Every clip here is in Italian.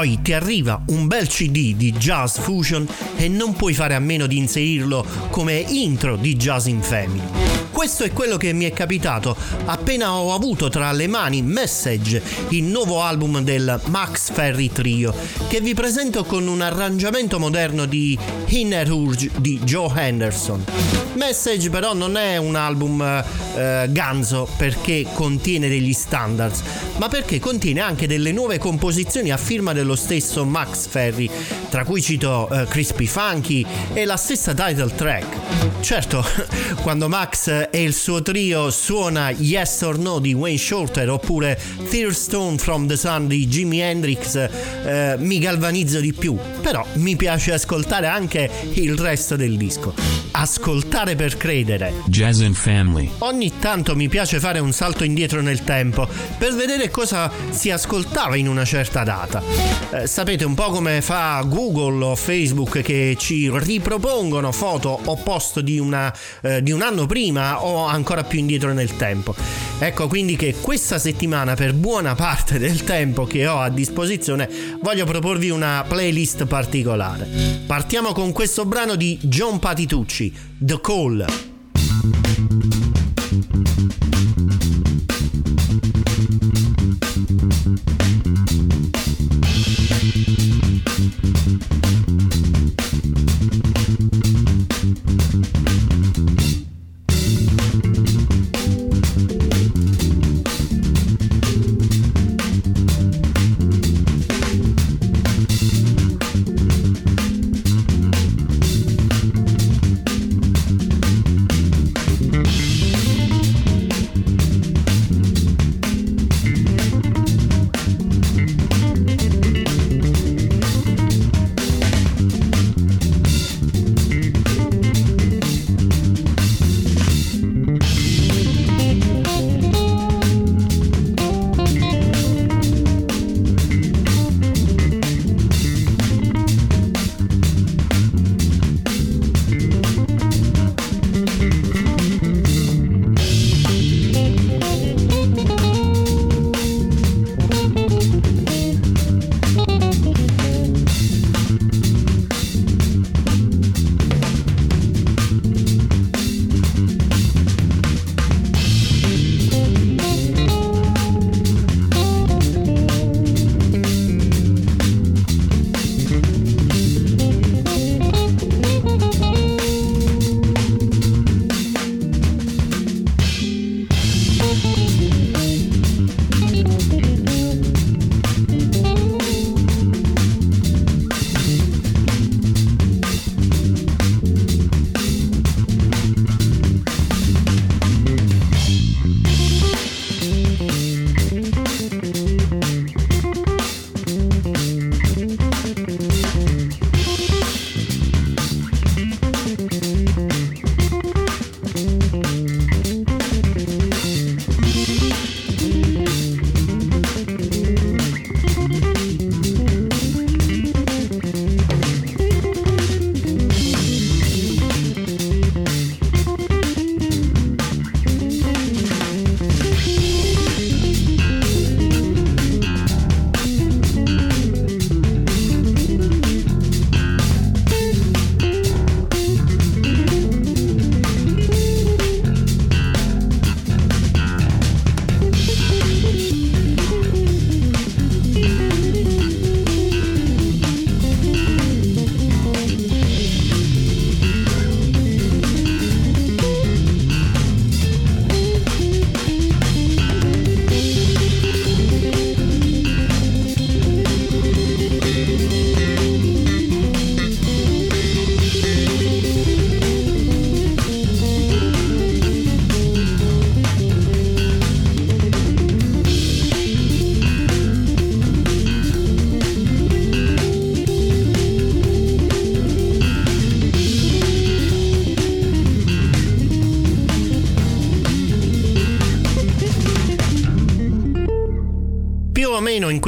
Poi ti arriva un bel CD di Jazz Fusion e non puoi fare a meno di inserirlo come intro di Jazz in Family. Questo è quello che mi è capitato appena ho avuto tra le mani Message, il nuovo album del Max Ferry Trio, che vi presento con un arrangiamento moderno di Inner Urge di Joe Henderson. Message però non è un album eh, ganzo perché contiene degli standards, ma perché contiene anche delle nuove composizioni a firma dello stesso Max Ferry, tra cui cito eh, Crispy Funky e la stessa title track. Certo, quando Max e il suo trio suona Yes or No di Wayne Shorter oppure Third Stone from the Sun di Jimi Hendrix eh, mi galvanizzo di più, però mi piace ascoltare anche il resto del disco. Ascoltare per credere. Jazz and Family. Ogni tanto mi piace fare un salto indietro nel tempo per vedere cosa si ascoltava in una certa data. Eh, sapete un po' come fa Google o Facebook che ci ripropongono foto o post di, una, eh, di un anno prima o ancora più indietro nel tempo. Ecco quindi che questa settimana per buona parte del tempo che ho a disposizione voglio proporvi una playlist particolare. Partiamo con questo brano di John Patitucci, The Call.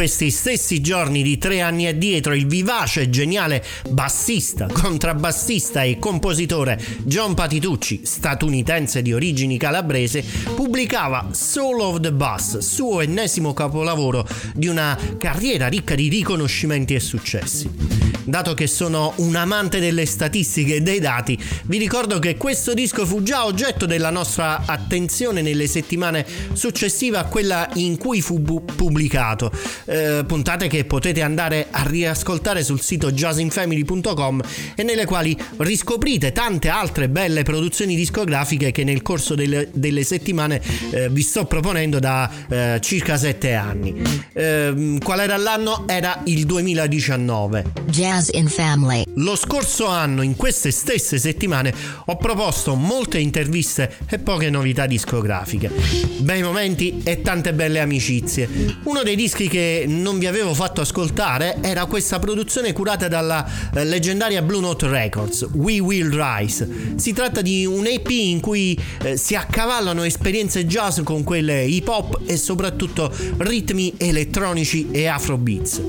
Questi stessi giorni di tre anni addietro il vivace e geniale bassista, contrabbassista e compositore John Patitucci, statunitense di origini calabrese, pubblicava Soul of the Bass, suo ennesimo capolavoro di una carriera ricca di riconoscimenti e successi. Dato che sono un amante delle statistiche e dei dati, vi ricordo che questo disco fu già oggetto della nostra attenzione nelle settimane successive a quella in cui fu bu- pubblicato. Eh, puntate che potete andare a riascoltare sul sito jazzinfamily.com e nelle quali riscoprite tante altre belle produzioni discografiche che nel corso delle, delle settimane eh, vi sto proponendo da eh, circa sette anni. Ehm, qual era l'anno? Era il 2019. Jazz Jazz in Family. Lo scorso anno, in queste stesse settimane, ho proposto molte interviste e poche novità discografiche. Bei momenti e tante belle amicizie. Uno dei dischi che non vi avevo fatto ascoltare era questa produzione curata dalla eh, leggendaria Blue Note Records, We Will Rise. Si tratta di un EP in cui eh, si accavallano esperienze jazz con quelle hip hop e soprattutto ritmi elettronici e afrobeats.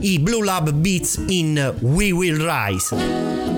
I Blue Lab Beats in We Will Rise.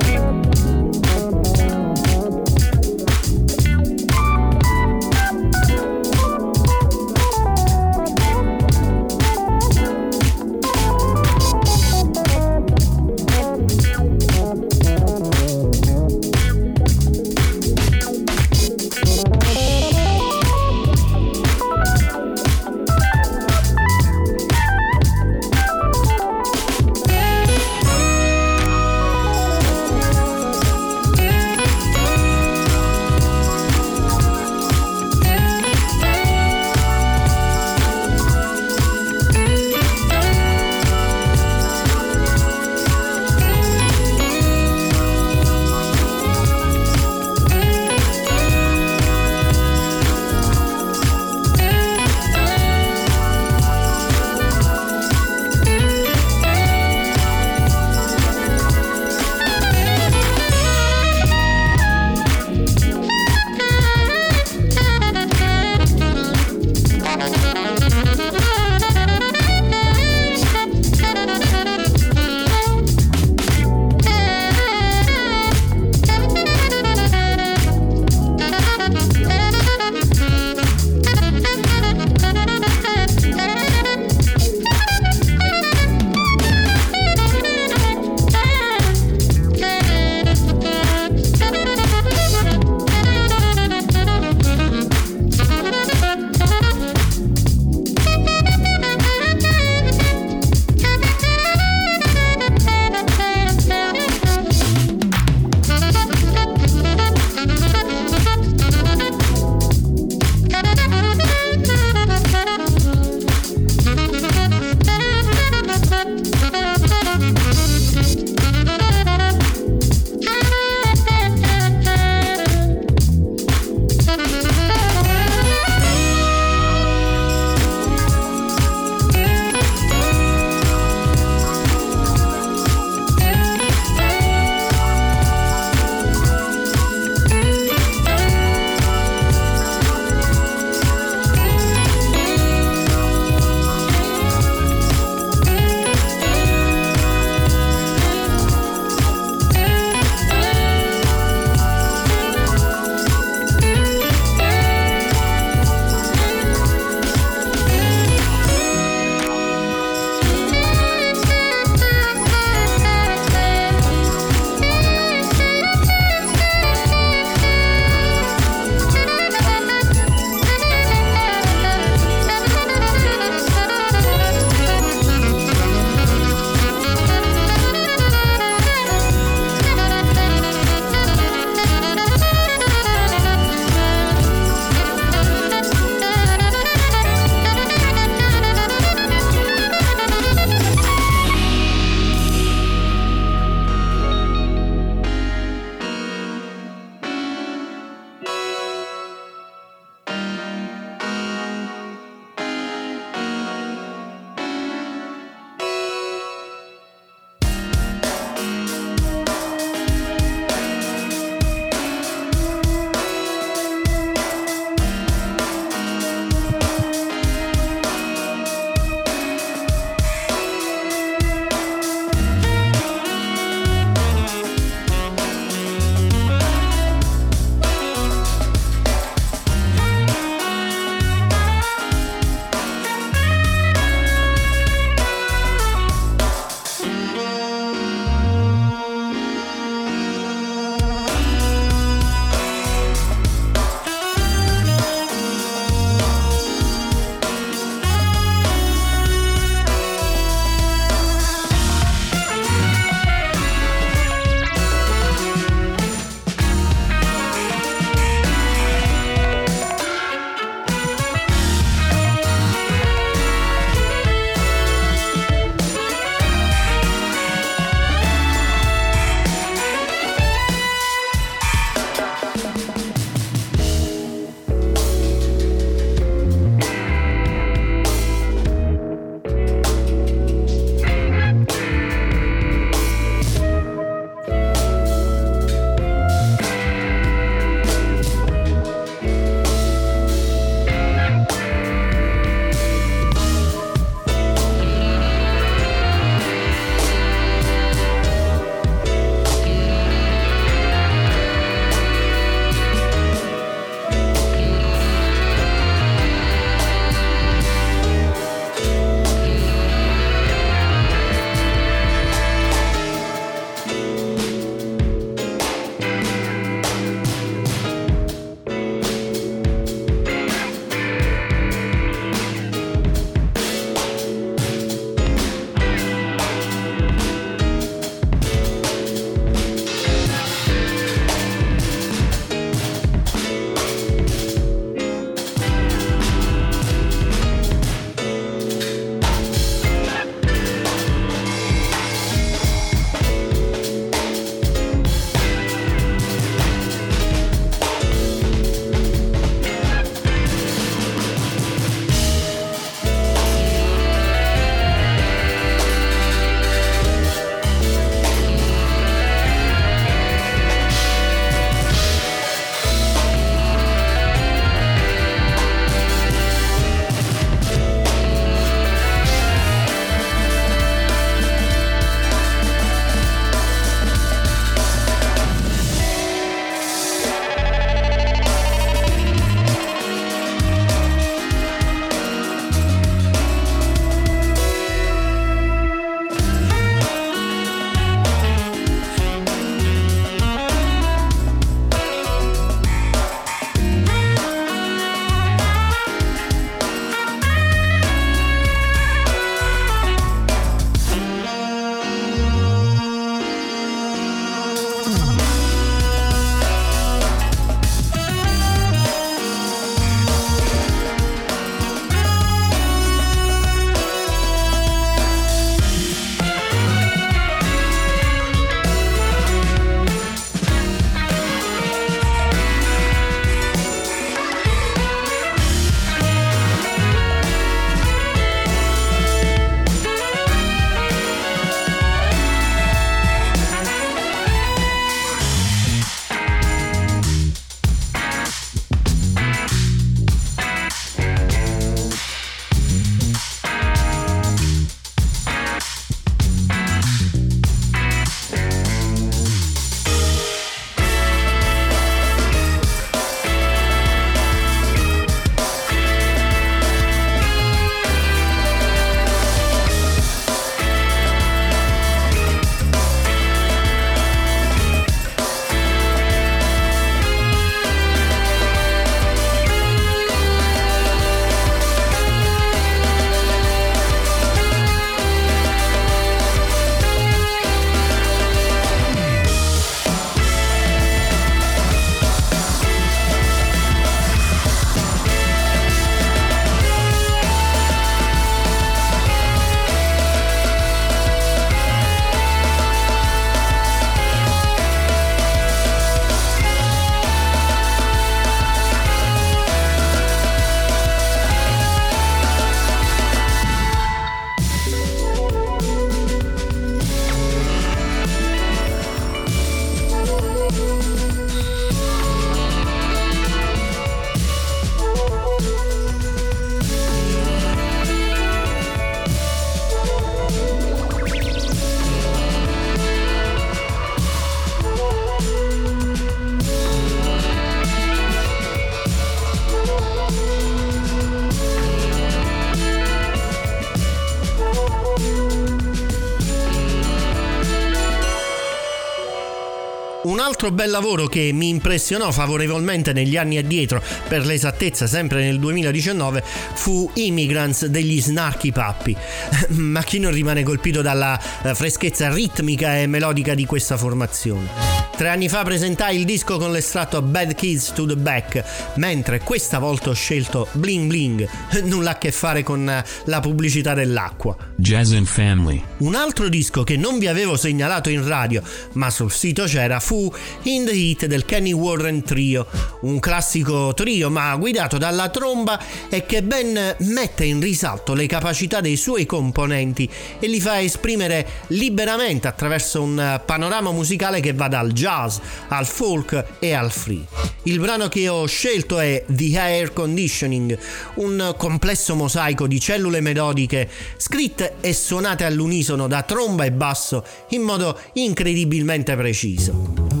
Altro bel lavoro che mi impressionò favorevolmente negli anni addietro, per l'esattezza sempre nel 2019, fu Immigrants degli Snarky Puppy. Ma chi non rimane colpito dalla eh, freschezza ritmica e melodica di questa formazione? Tre anni fa presentai il disco con l'estratto Bad Kids to the Back, mentre questa volta ho scelto Bling Bling, nulla a che fare con eh, la pubblicità dell'acqua. Jazz and Family. Un altro disco che non vi avevo segnalato in radio, ma sul sito c'era, fu In the Heat del Kenny Warren Trio, un classico trio ma guidato dalla tromba e che ben mette in risalto le capacità dei suoi componenti e li fa esprimere liberamente attraverso un panorama musicale che va dal jazz al folk e al free. Il brano che ho scelto è The Air Conditioning, un complesso mosaico di cellule melodiche scritte e suonate all'unisono da tromba e basso in modo incredibilmente preciso.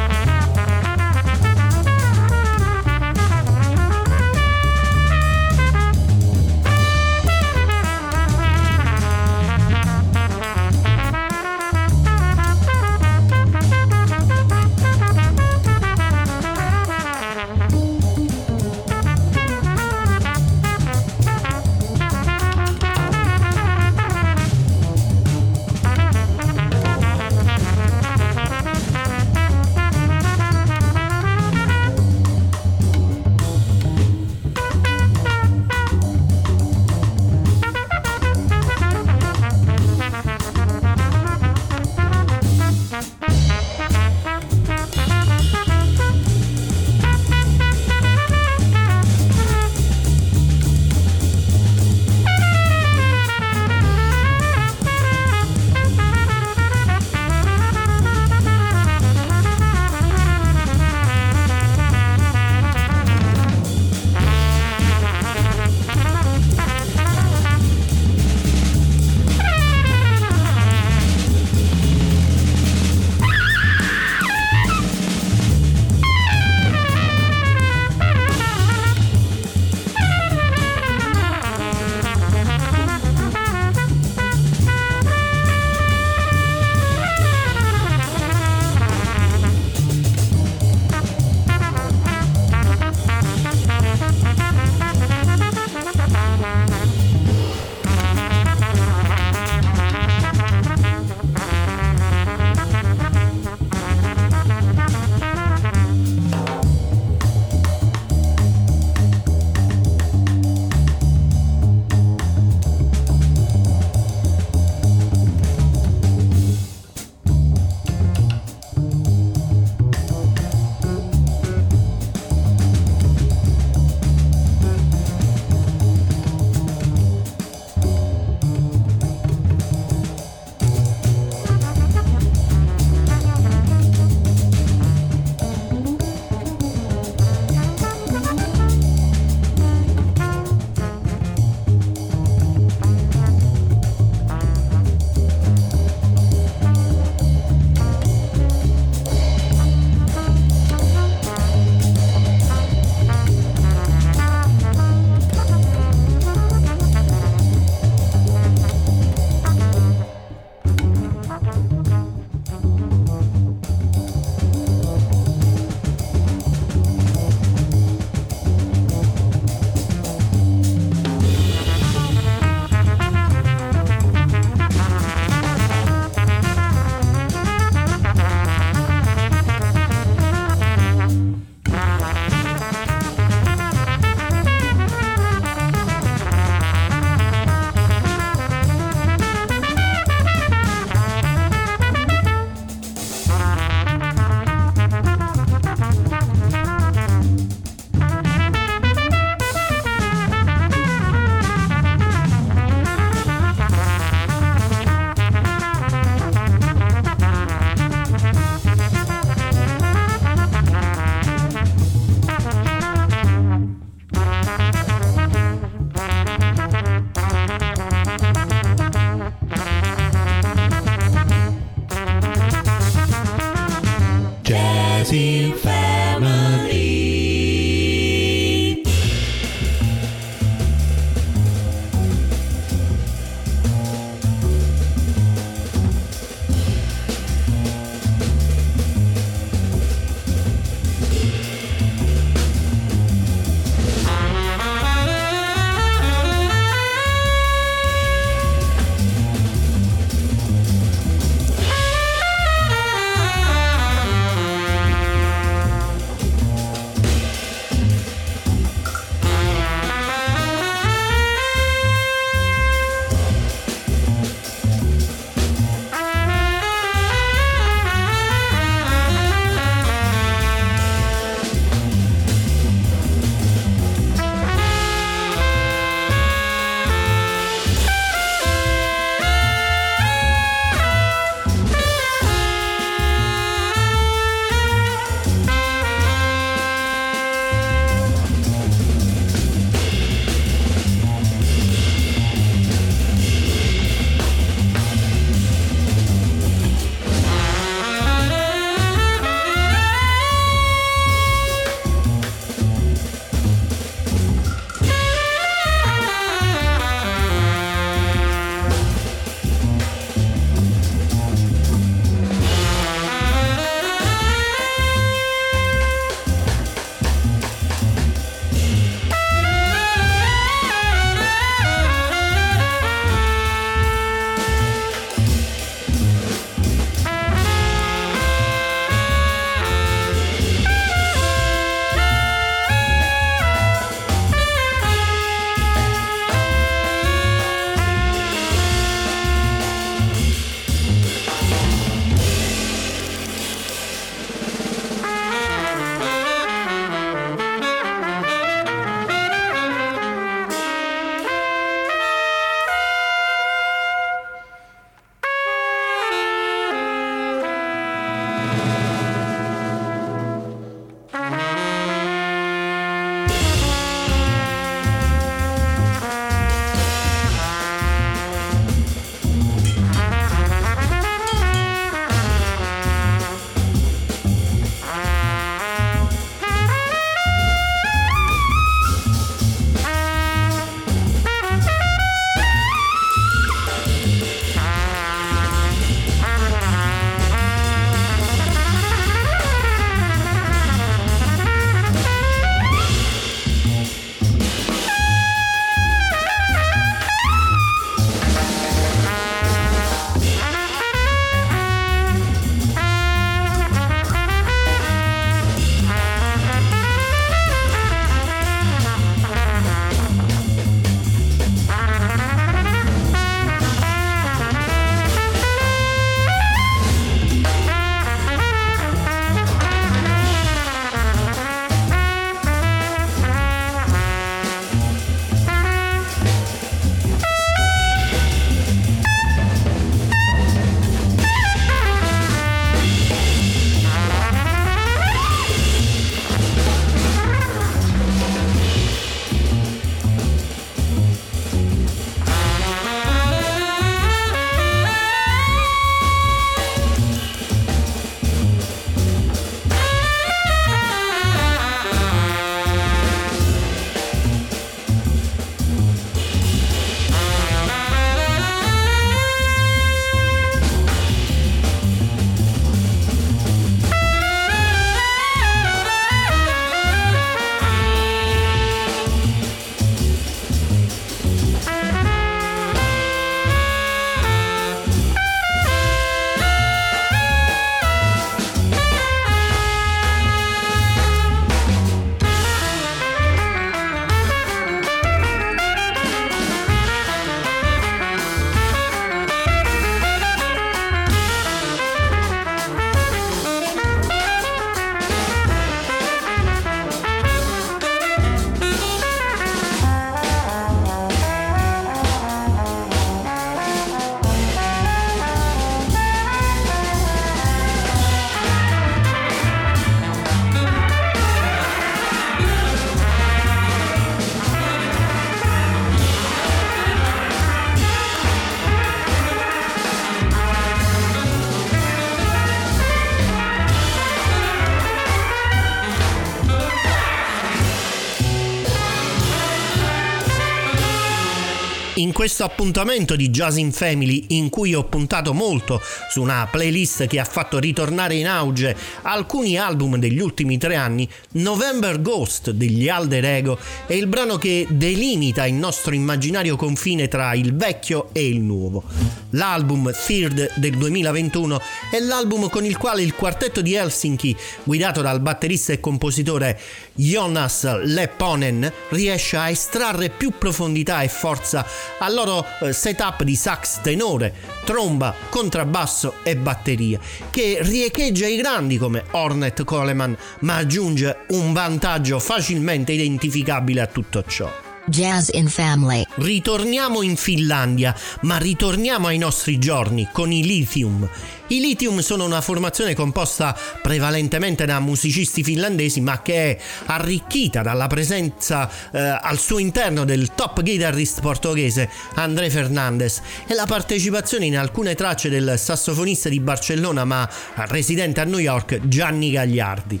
In questo appuntamento di Jazz in Family in cui ho puntato molto su una playlist che ha fatto ritornare in auge alcuni album degli ultimi tre anni, November Ghost degli Alder Ego è il brano che delimita il nostro immaginario confine tra il vecchio e il nuovo. L'album Third del 2021 è l'album con il quale il quartetto di Helsinki, guidato dal batterista e compositore Jonas Lepponen, riesce a estrarre più profondità e forza al loro eh, setup di sax tenore, tromba, contrabbasso e batteria, che riecheggia i grandi come Ornette Coleman, ma aggiunge un vantaggio facilmente identificabile a tutto ciò. Jazz in Family. Ritorniamo in Finlandia, ma ritorniamo ai nostri giorni con i Lithium. I Lithium sono una formazione composta prevalentemente da musicisti finlandesi, ma che è arricchita dalla presenza eh, al suo interno del top guitarist portoghese André Fernandes e la partecipazione in alcune tracce del sassofonista di Barcellona, ma residente a New York, Gianni Gagliardi.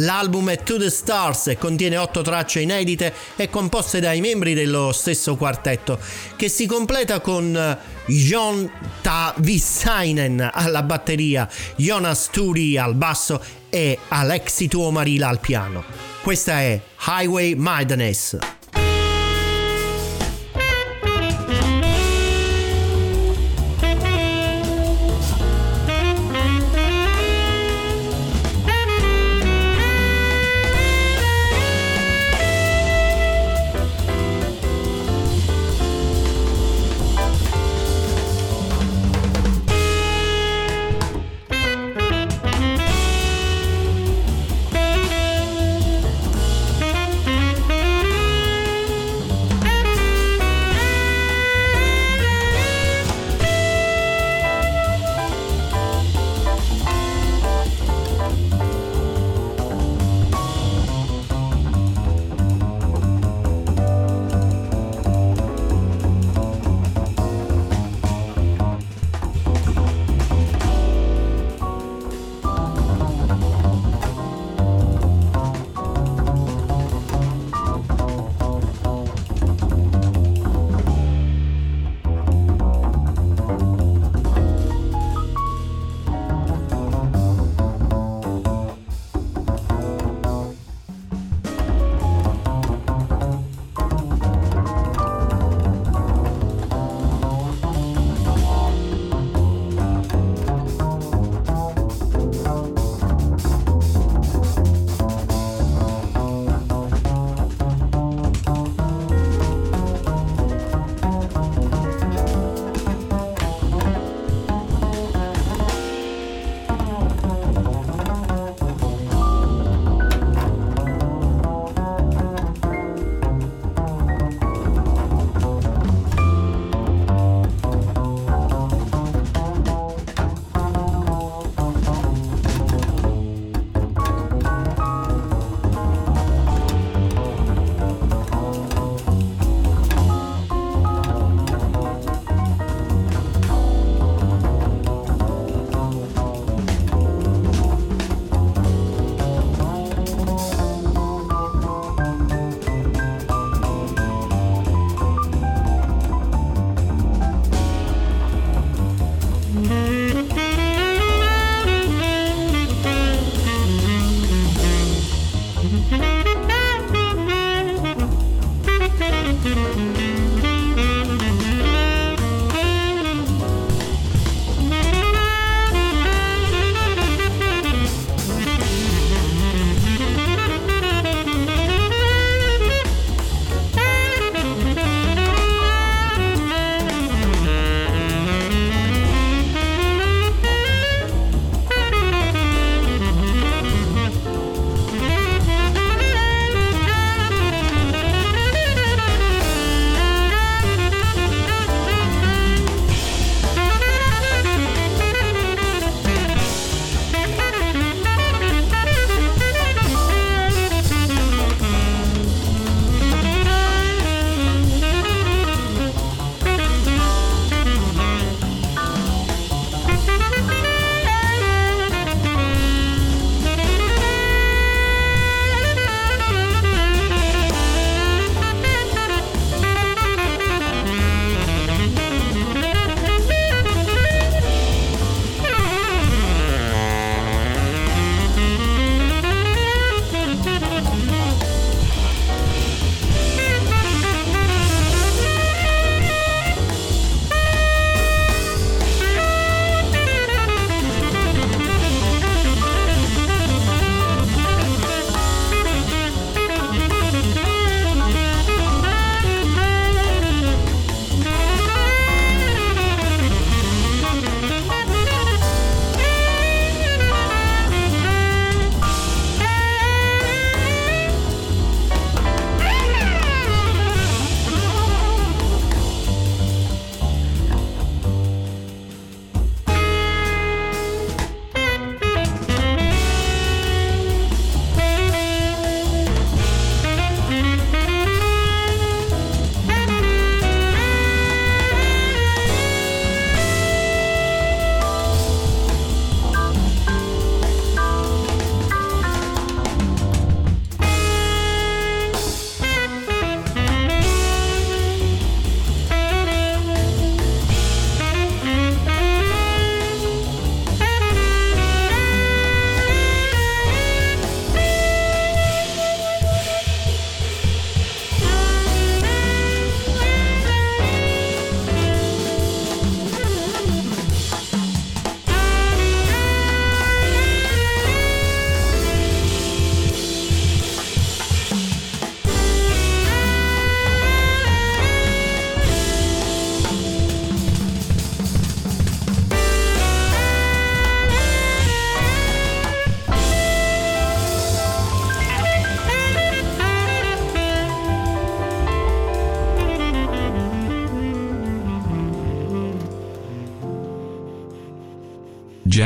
L'album è To the Stars e contiene otto tracce inedite e composte dai membri dello stesso quartetto, che si completa con eh, Jon Tavissainen alla batteria, Jonas Turi al basso e Alexi Tuomarila al piano. Questa è Highway Madness.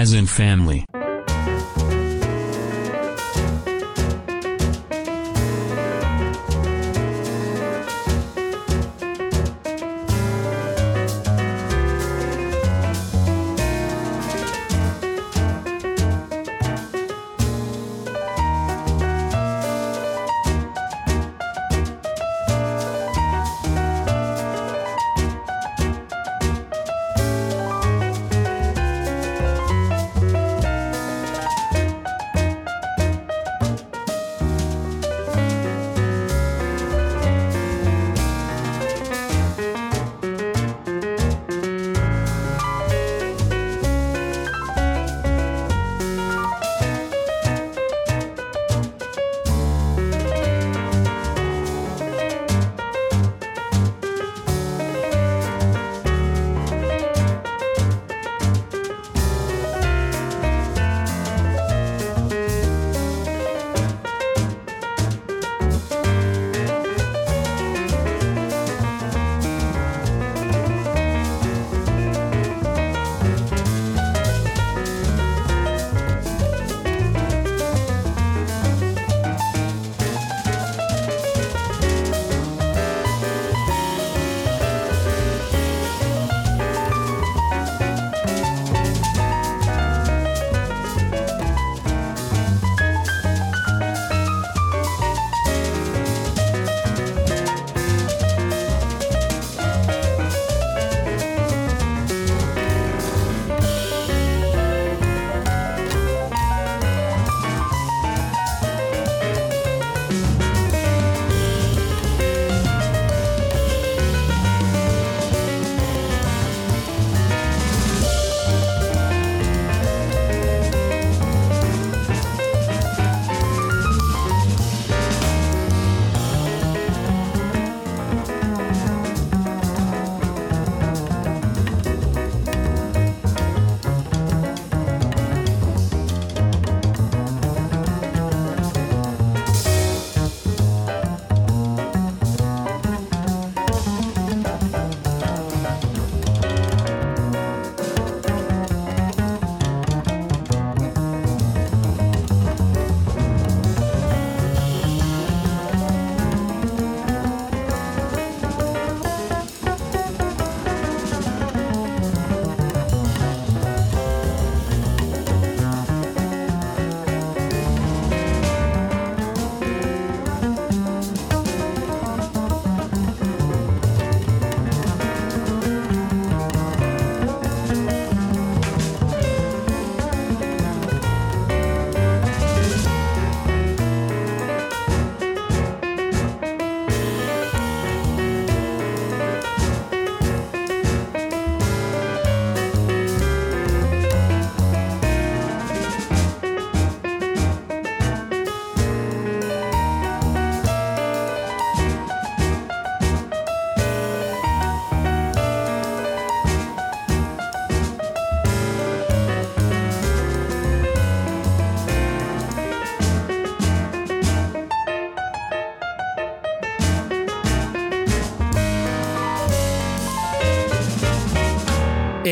Jazz and Family.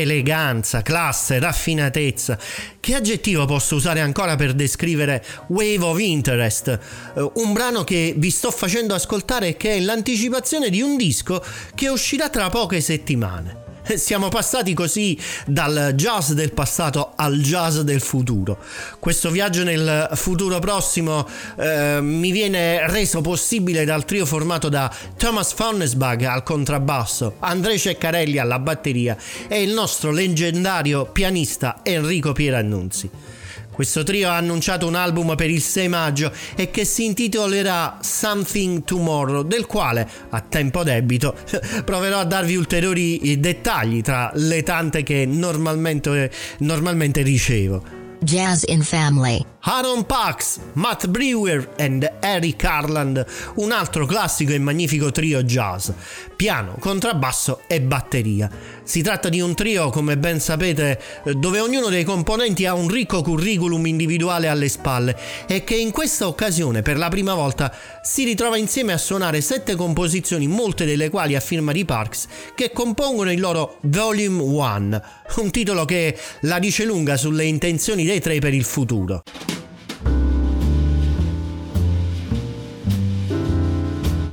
Eleganza, classe, raffinatezza. Che aggettivo posso usare ancora per descrivere Wave of Interest? Eh, un brano che vi sto facendo ascoltare e che è l'anticipazione di un disco che uscirà tra poche settimane. Siamo passati così dal jazz del passato al jazz del futuro. Questo viaggio nel futuro prossimo eh, mi viene reso possibile dal trio formato da Thomas Fonnesbach al contrabbasso, Andrei Ceccarelli alla batteria e il nostro leggendario pianista Enrico Pierannunzi. Questo trio ha annunciato un album per il 6 maggio e che si intitolerà Something Tomorrow, del quale, a tempo debito, proverò a darvi ulteriori dettagli tra le tante che normalmente, normalmente ricevo. Jazz in Family. Aaron Pax, Matt Brewer e Eric Harland, un altro classico e magnifico trio jazz, piano, contrabbasso e batteria. Si tratta di un trio, come ben sapete, dove ognuno dei componenti ha un ricco curriculum individuale alle spalle e che in questa occasione per la prima volta si ritrova insieme a suonare sette composizioni, molte delle quali a firma di Parks, che compongono il loro Volume 1, un titolo che la dice lunga sulle intenzioni dei tre per il futuro.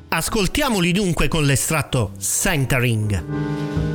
Ascoltiamoli dunque con l'estratto Centering.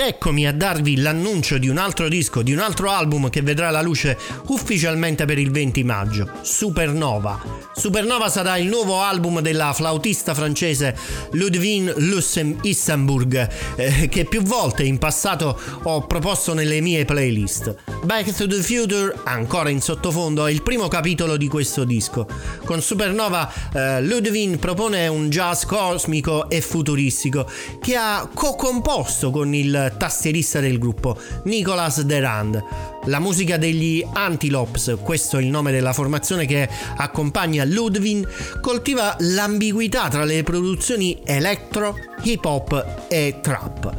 Ed eccomi a darvi l'annuncio di un altro disco, di un altro album che vedrà la luce ufficialmente per il 20 maggio, Supernova. Supernova sarà il nuovo album della flautista francese Ludwig Luxemburg, eh, che più volte in passato ho proposto nelle mie playlist. Back to the Future, ancora in sottofondo, è il primo capitolo di questo disco. Con Supernova eh, Ludwig propone un jazz cosmico e futuristico che ha co-composto con il tastierista del gruppo, Nicolas Derand. La musica degli Antilopes, questo è il nome della formazione che accompagna Ludwig, coltiva l'ambiguità tra le produzioni electro, hip hop e trap.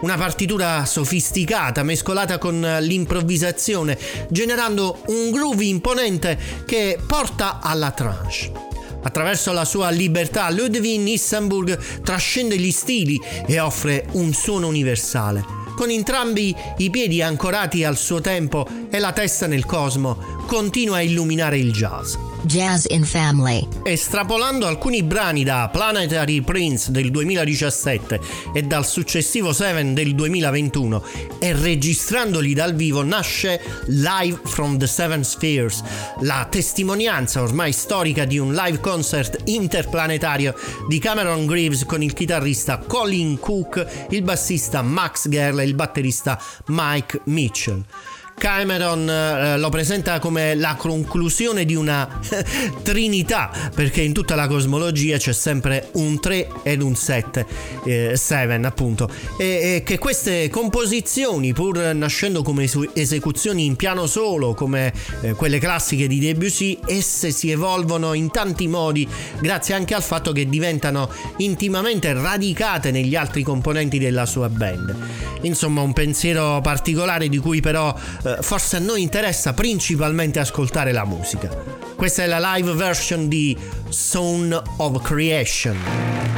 Una partitura sofisticata mescolata con l'improvvisazione, generando un groove imponente che porta alla trance. Attraverso la sua libertà, Ludwig Nissenburg trascende gli stili e offre un suono universale. Con entrambi i piedi ancorati al suo tempo e la testa nel cosmo, continua a illuminare il jazz. Jazz in Family. Estrapolando alcuni brani da Planetary Prince del 2017 e dal successivo Seven del 2021 e registrandoli dal vivo nasce Live from the Seven Spheres, la testimonianza ormai storica di un live concert interplanetario di Cameron Greaves con il chitarrista Colin Cook, il bassista Max Gerl e il batterista Mike Mitchell. Cameron eh, lo presenta come la conclusione di una trinità, perché in tutta la cosmologia c'è sempre un 3 ed un 7, 7 eh, appunto, e, e, che queste composizioni, pur nascendo come esecuzioni in piano solo, come eh, quelle classiche di Debussy, esse si evolvono in tanti modi, grazie anche al fatto che diventano intimamente radicate negli altri componenti della sua band. Insomma, un pensiero particolare di cui però eh, forse a noi interessa principalmente ascoltare la musica. Questa è la live version di Zone of Creation.